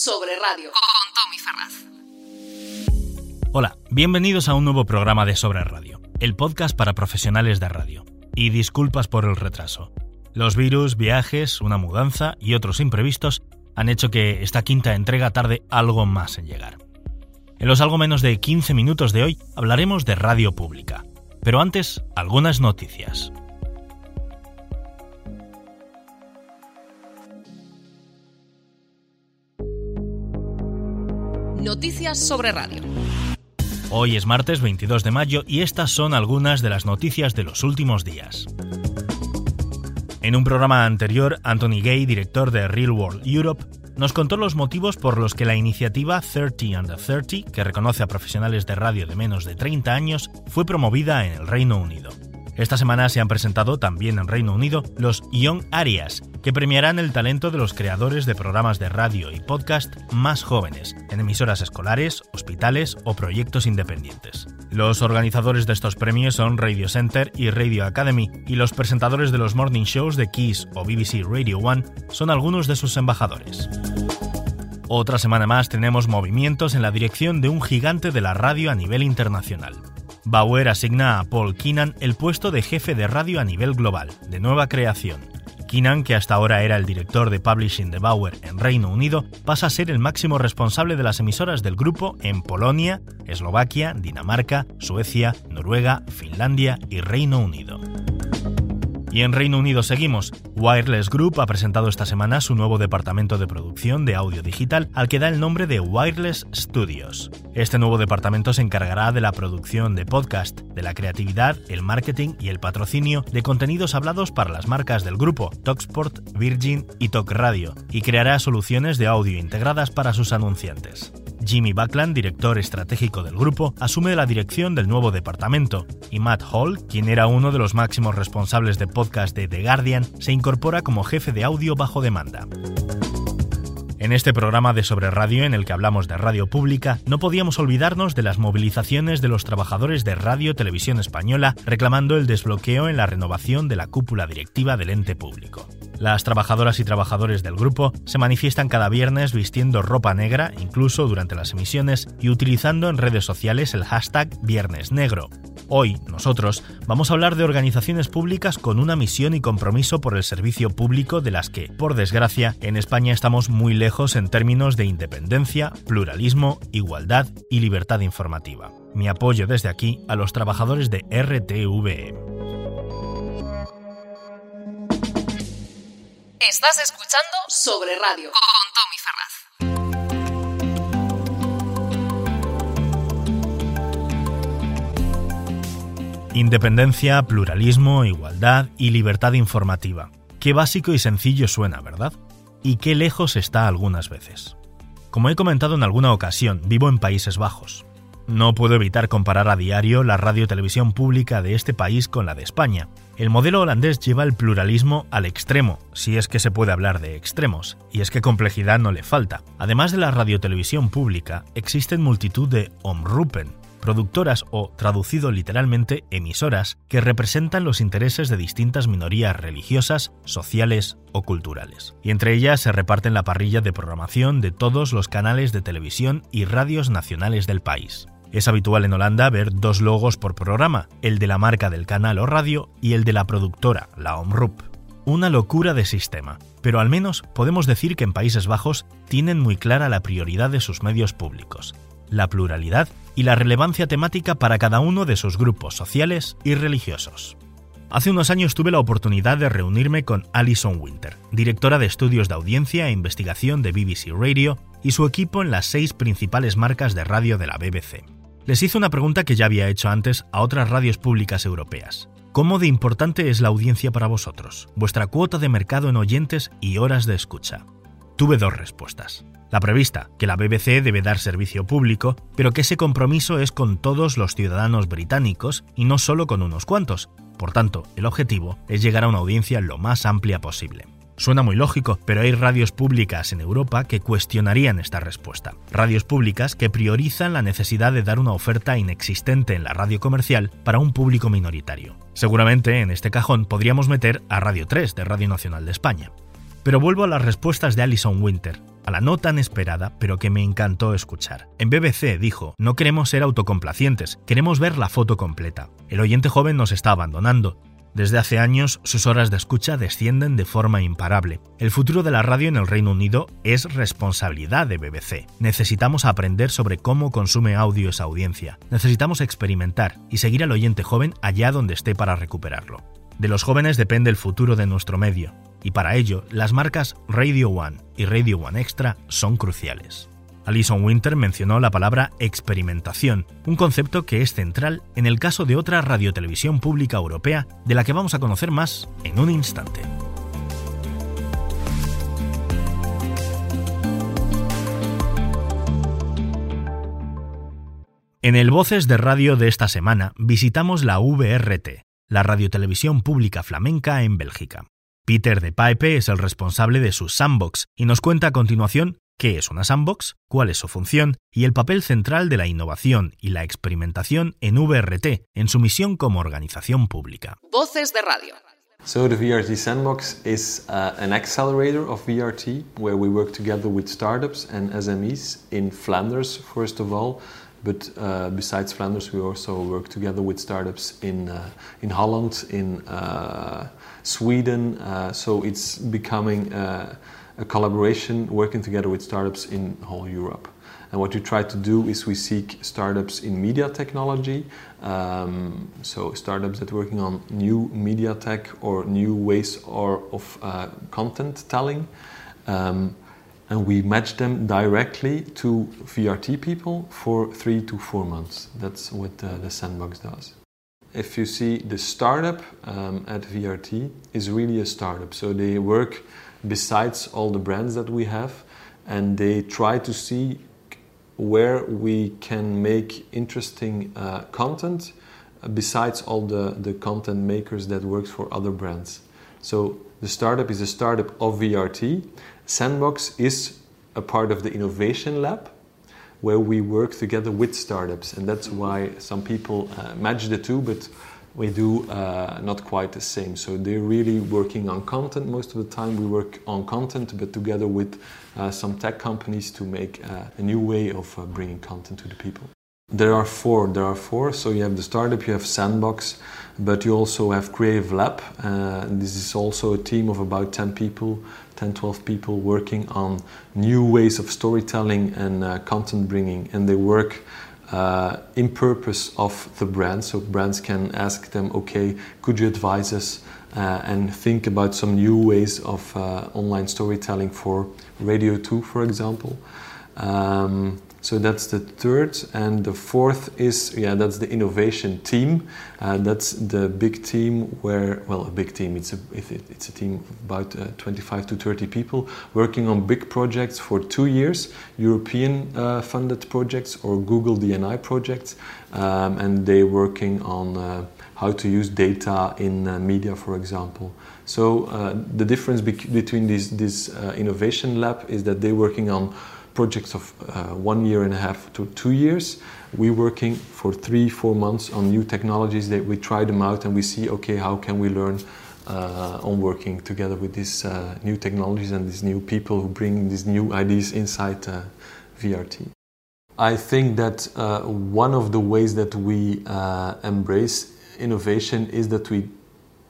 sobre radio con Tommy Ferraz. Hola, bienvenidos a un nuevo programa de Sobre Radio, el podcast para profesionales de radio. Y disculpas por el retraso. Los virus, viajes, una mudanza y otros imprevistos han hecho que esta quinta entrega tarde algo más en llegar. En los algo menos de 15 minutos de hoy hablaremos de radio pública. Pero antes, algunas noticias. Noticias sobre radio. Hoy es martes 22 de mayo y estas son algunas de las noticias de los últimos días. En un programa anterior, Anthony Gay, director de Real World Europe, nos contó los motivos por los que la iniciativa 30 Under 30, que reconoce a profesionales de radio de menos de 30 años, fue promovida en el Reino Unido. Esta semana se han presentado también en Reino Unido los Young Arias, que premiarán el talento de los creadores de programas de radio y podcast más jóvenes, en emisoras escolares, hospitales o proyectos independientes. Los organizadores de estos premios son Radio Center y Radio Academy, y los presentadores de los morning shows de Kiss o BBC Radio One son algunos de sus embajadores. Otra semana más tenemos movimientos en la dirección de un gigante de la radio a nivel internacional. Bauer asigna a Paul Keenan el puesto de jefe de radio a nivel global, de nueva creación. Keenan, que hasta ahora era el director de publishing de Bauer en Reino Unido, pasa a ser el máximo responsable de las emisoras del grupo en Polonia, Eslovaquia, Dinamarca, Suecia, Noruega, Finlandia y Reino Unido. Y en Reino Unido seguimos. Wireless Group ha presentado esta semana su nuevo departamento de producción de audio digital al que da el nombre de Wireless Studios. Este nuevo departamento se encargará de la producción de podcast, de la creatividad, el marketing y el patrocinio de contenidos hablados para las marcas del grupo Talksport, Virgin y Talk Radio, y creará soluciones de audio integradas para sus anunciantes. Jimmy Buckland, director estratégico del grupo, asume la dirección del nuevo departamento, y Matt Hall, quien era uno de los máximos responsables de podcast de The Guardian, se incorpora como jefe de audio bajo demanda. En este programa de Sobre Radio en el que hablamos de radio pública, no podíamos olvidarnos de las movilizaciones de los trabajadores de Radio Televisión Española reclamando el desbloqueo en la renovación de la cúpula directiva del ente público. Las trabajadoras y trabajadores del grupo se manifiestan cada viernes vistiendo ropa negra, incluso durante las emisiones, y utilizando en redes sociales el hashtag Viernes Negro. Hoy, nosotros, vamos a hablar de organizaciones públicas con una misión y compromiso por el servicio público de las que, por desgracia, en España estamos muy lejos en términos de independencia, pluralismo, igualdad y libertad informativa. Mi apoyo desde aquí a los trabajadores de RTVE. Estás escuchando Sobre Radio con Tommy Ferraz. Independencia, pluralismo, igualdad y libertad informativa. Qué básico y sencillo suena, ¿verdad? Y qué lejos está algunas veces. Como he comentado en alguna ocasión, vivo en Países Bajos. No puedo evitar comparar a diario la radio-televisión pública de este país con la de España. El modelo holandés lleva el pluralismo al extremo, si es que se puede hablar de extremos, y es que complejidad no le falta. Además de la radiotelevisión pública, existen multitud de omroepen, productoras o, traducido literalmente, emisoras que representan los intereses de distintas minorías religiosas, sociales o culturales. Y entre ellas se reparten la parrilla de programación de todos los canales de televisión y radios nacionales del país. Es habitual en Holanda ver dos logos por programa, el de la marca del canal o radio y el de la productora, la Omroep. Una locura de sistema, pero al menos podemos decir que en Países Bajos tienen muy clara la prioridad de sus medios públicos, la pluralidad y la relevancia temática para cada uno de sus grupos sociales y religiosos. Hace unos años tuve la oportunidad de reunirme con Alison Winter, directora de estudios de audiencia e investigación de BBC Radio, y su equipo en las seis principales marcas de radio de la BBC les hizo una pregunta que ya había hecho antes a otras radios públicas europeas. ¿Cómo de importante es la audiencia para vosotros, vuestra cuota de mercado en oyentes y horas de escucha? Tuve dos respuestas. La prevista, que la BBC debe dar servicio público, pero que ese compromiso es con todos los ciudadanos británicos y no solo con unos cuantos. Por tanto, el objetivo es llegar a una audiencia lo más amplia posible. Suena muy lógico, pero hay radios públicas en Europa que cuestionarían esta respuesta. Radios públicas que priorizan la necesidad de dar una oferta inexistente en la radio comercial para un público minoritario. Seguramente en este cajón podríamos meter a Radio 3 de Radio Nacional de España. Pero vuelvo a las respuestas de Alison Winter. a la no tan esperada, pero que me encantó escuchar. En BBC dijo, no queremos ser autocomplacientes, queremos ver la foto completa. El oyente joven nos está abandonando, desde hace años, sus horas de escucha descienden de forma imparable. El futuro de la radio en el Reino Unido es responsabilidad de BBC. Necesitamos aprender sobre cómo consume audio esa audiencia. Necesitamos experimentar y seguir al oyente joven allá donde esté para recuperarlo. De los jóvenes depende el futuro de nuestro medio, y para ello las marcas Radio One y Radio One Extra son cruciales. Alison Winter mencionó la palabra experimentación, un concepto que es central en el caso de otra radiotelevisión pública europea de la que vamos a conocer más en un instante. En el Voces de Radio de esta semana visitamos la VRT, la radiotelevisión pública flamenca en Bélgica. Peter de Pipe es el responsable de su sandbox y nos cuenta a continuación qué es una sandbox, cuál es su función y el papel central de la innovación y la experimentación en VRT en su misión como organización pública. Voces de radio. So the VRT Sandbox is uh, an accelerator of VRT where we work together with startups and SMEs in Flanders first of all, but uh, besides Flanders we also work together with startups in uh, in Holland, in uh, Sweden. Uh, so it's becoming uh, a collaboration working together with startups in whole Europe. And what we try to do is we seek startups in media technology, um, so startups that are working on new media tech or new ways or of uh, content telling. Um, and we match them directly to VRT people for three to four months. That's what uh, the sandbox does. If you see the startup um, at VRT is really a startup, so they work besides all the brands that we have and they try to see where we can make interesting uh, content besides all the, the content makers that works for other brands. So the startup is a startup of vrt sandbox is a part of the innovation lab where we work together with startups and that's why some people uh, match the two but we do uh, not quite the same. So they're really working on content most of the time. We work on content, but together with uh, some tech companies to make uh, a new way of uh, bringing content to the people. There are four. There are four. So you have the startup, you have Sandbox, but you also have Creative Lab. Uh, this is also a team of about 10 people, 10, 12 people working on new ways of storytelling and uh, content bringing. And they work uh, in purpose of the brand. So brands can ask them, okay, could you advise us uh, and think about some new ways of uh, online storytelling for Radio 2, for example. Um, so that's the third, and the fourth is yeah, that's the innovation team. Uh, that's the big team where well, a big team. It's a it's a team of about uh, 25 to 30 people working on big projects for two years, European uh, funded projects or Google DNI projects, um, and they're working on uh, how to use data in uh, media, for example. So uh, the difference between this this innovation lab is that they're working on projects of uh, one year and a half to two years. We're working for three, four months on new technologies that we try them out and we see, okay, how can we learn uh, on working together with these uh, new technologies and these new people who bring these new ideas inside uh, VRT. I think that uh, one of the ways that we uh, embrace innovation is that we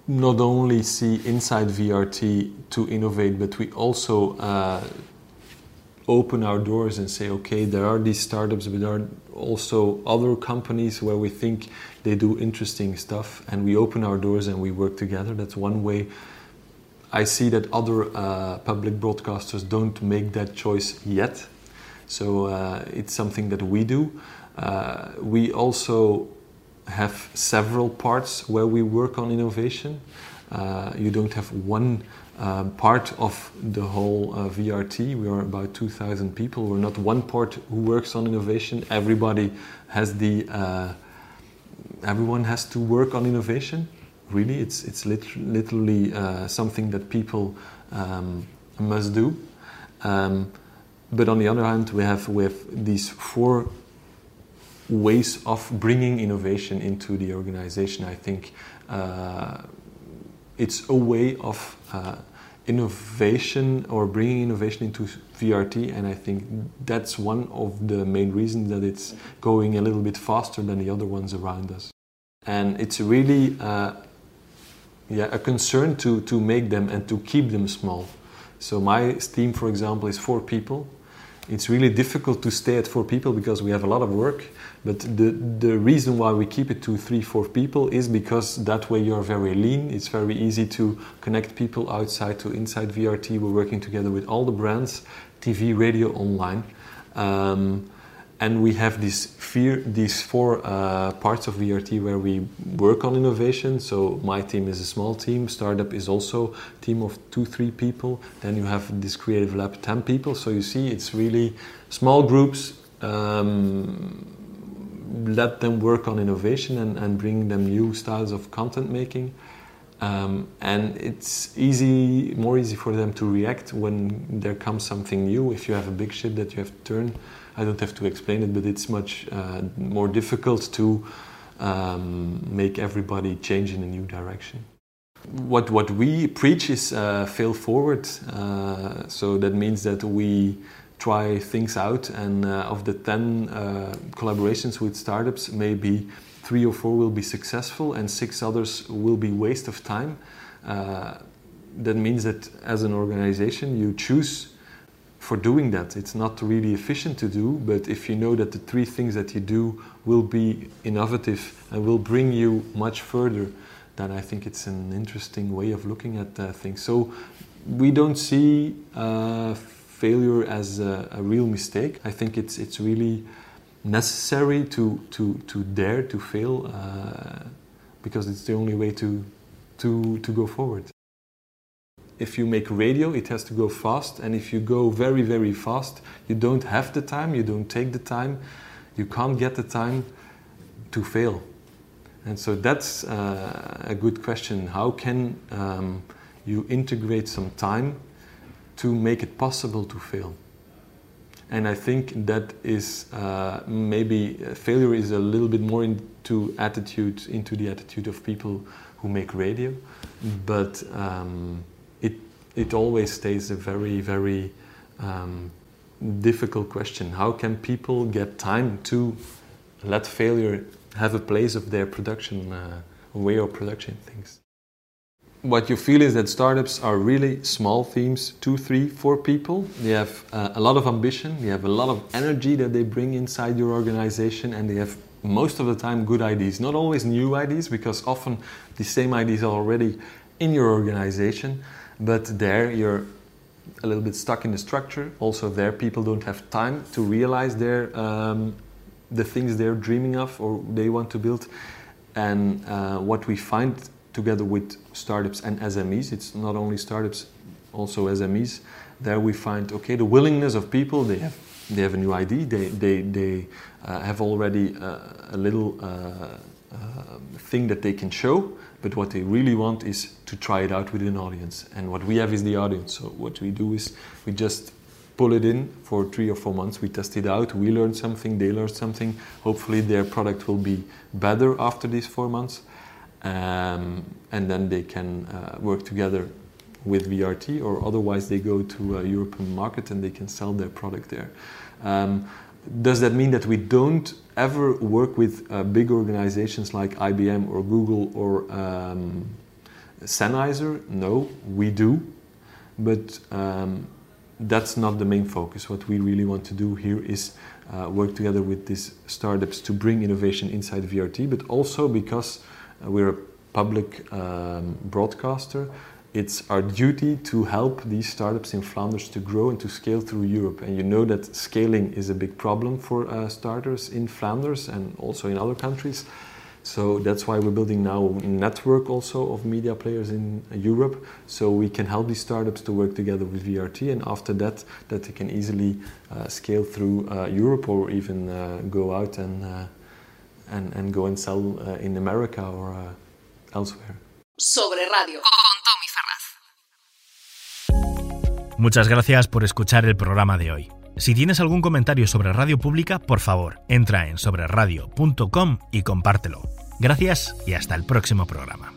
not only see inside VRT to innovate, but we also open our doors and say, okay, there are these startups, but there are also other companies where we think they do interesting stuff, and we open our doors and we work together. That's one way. I see that other uh, public broadcasters don't make that choice yet, so uh, it's something that we do. Uh, we also have several parts where we work on innovation. Uh, you don't have one um, part of the whole uh, VRT. We are about 2,000 people. We're not one part who works on innovation. Everybody has the, uh, everyone has to work on innovation. Really, it's, it's lit- literally uh, something that people um, must do. Um, but on the other hand, we have, have these four ways of bringing innovation into the organization. I think uh, it's a way of uh, innovation or bringing innovation into VRT, and I think that's one of the main reasons that it's going a little bit faster than the other ones around us. And it's really uh, yeah, a concern to, to make them and to keep them small. So my team, for example, is four people. It's really difficult to stay at four people because we have a lot of work. But the, the reason why we keep it to three, four people is because that way you're very lean. It's very easy to connect people outside to inside VRT. We're working together with all the brands, TV, radio, online. Um, and we have these, fear, these four uh, parts of VRT where we work on innovation. So my team is a small team. Startup is also a team of two, three people. Then you have this creative lab, 10 people. So you see, it's really small groups. Um, let them work on innovation and, and bring them new styles of content making. Um, and it's easy, more easy for them to react when there comes something new. If you have a big ship that you have to turn, I don't have to explain it, but it's much uh, more difficult to um, make everybody change in a new direction. What, what we preach is uh, fail forward. Uh, so that means that we try things out, and uh, of the 10 uh, collaborations with startups, maybe three or four will be successful, and six others will be waste of time. Uh, that means that as an organization, you choose for doing that. It's not really efficient to do, but if you know that the three things that you do will be innovative and will bring you much further, then I think it's an interesting way of looking at uh, things. So we don't see uh, failure as a, a, real mistake. I think it's it's really necessary to to to dare to fail uh, because it's the only way to to to go forward if you make radio, it has to go fast. And if you go very, very fast, you don't have the time, you don't take the time, you can't get the time to fail. And so that's uh, a good question. How can um, you integrate some time to make it possible to fail? And I think that is uh, maybe failure is a little bit more into attitude, into the attitude of people who make radio. But um, it always stays a very, very um, difficult question. How can people get time to let failure have a place of their production, uh, way of production things? What you feel is that startups are really small teams, two, three, four people. They have uh, a lot of ambition, they have a lot of energy that they bring inside your organization, and they have most of the time good ideas. Not always new ideas, because often the same ideas are already in your organization but there you're a little bit stuck in the structure. Also, there people don't have time to realize their um, the things they're dreaming of or they want to build. And uh, what we find together with startups and SMEs, it's not only startups, also SMEs. There we find okay the willingness of people. They have they have a new idea. They they they uh, have already uh, a little uh, thing that they can show but what they really want is to try it out with an audience. And what we have is the audience. So what we do is we just pull it in for three or four months. We test it out. We learn something. They learn something. Hopefully, their product will be better after these four months, um, and then they can uh, work together with VRT, or otherwise they go to a European market and they can sell their product there. Um, does that mean that we don't ever work with uh, big organizations like IBM or Google or um, Sennheiser? No, we do, but um, that's not the main focus. What we really want to do here is uh, work together with these startups to bring innovation inside VRT, but also because we're a public um, broadcaster, it's our duty to help these startups in Flanders to grow and to scale through Europe. And you know that scaling is a big problem for uh, starters in Flanders and also in other countries. So that's why we're building now a network also of media players in Europe, so we can help these startups to work together with VRT, and after that, that they can easily uh, scale through uh, Europe or even uh, go out and, uh, and and go and sell uh, in America or elsewhere. Sobre Radio. Muchas gracias por escuchar el programa de hoy. Si tienes algún comentario sobre Radio Pública, por favor, entra en sobreradio.com y compártelo. Gracias y hasta el próximo programa.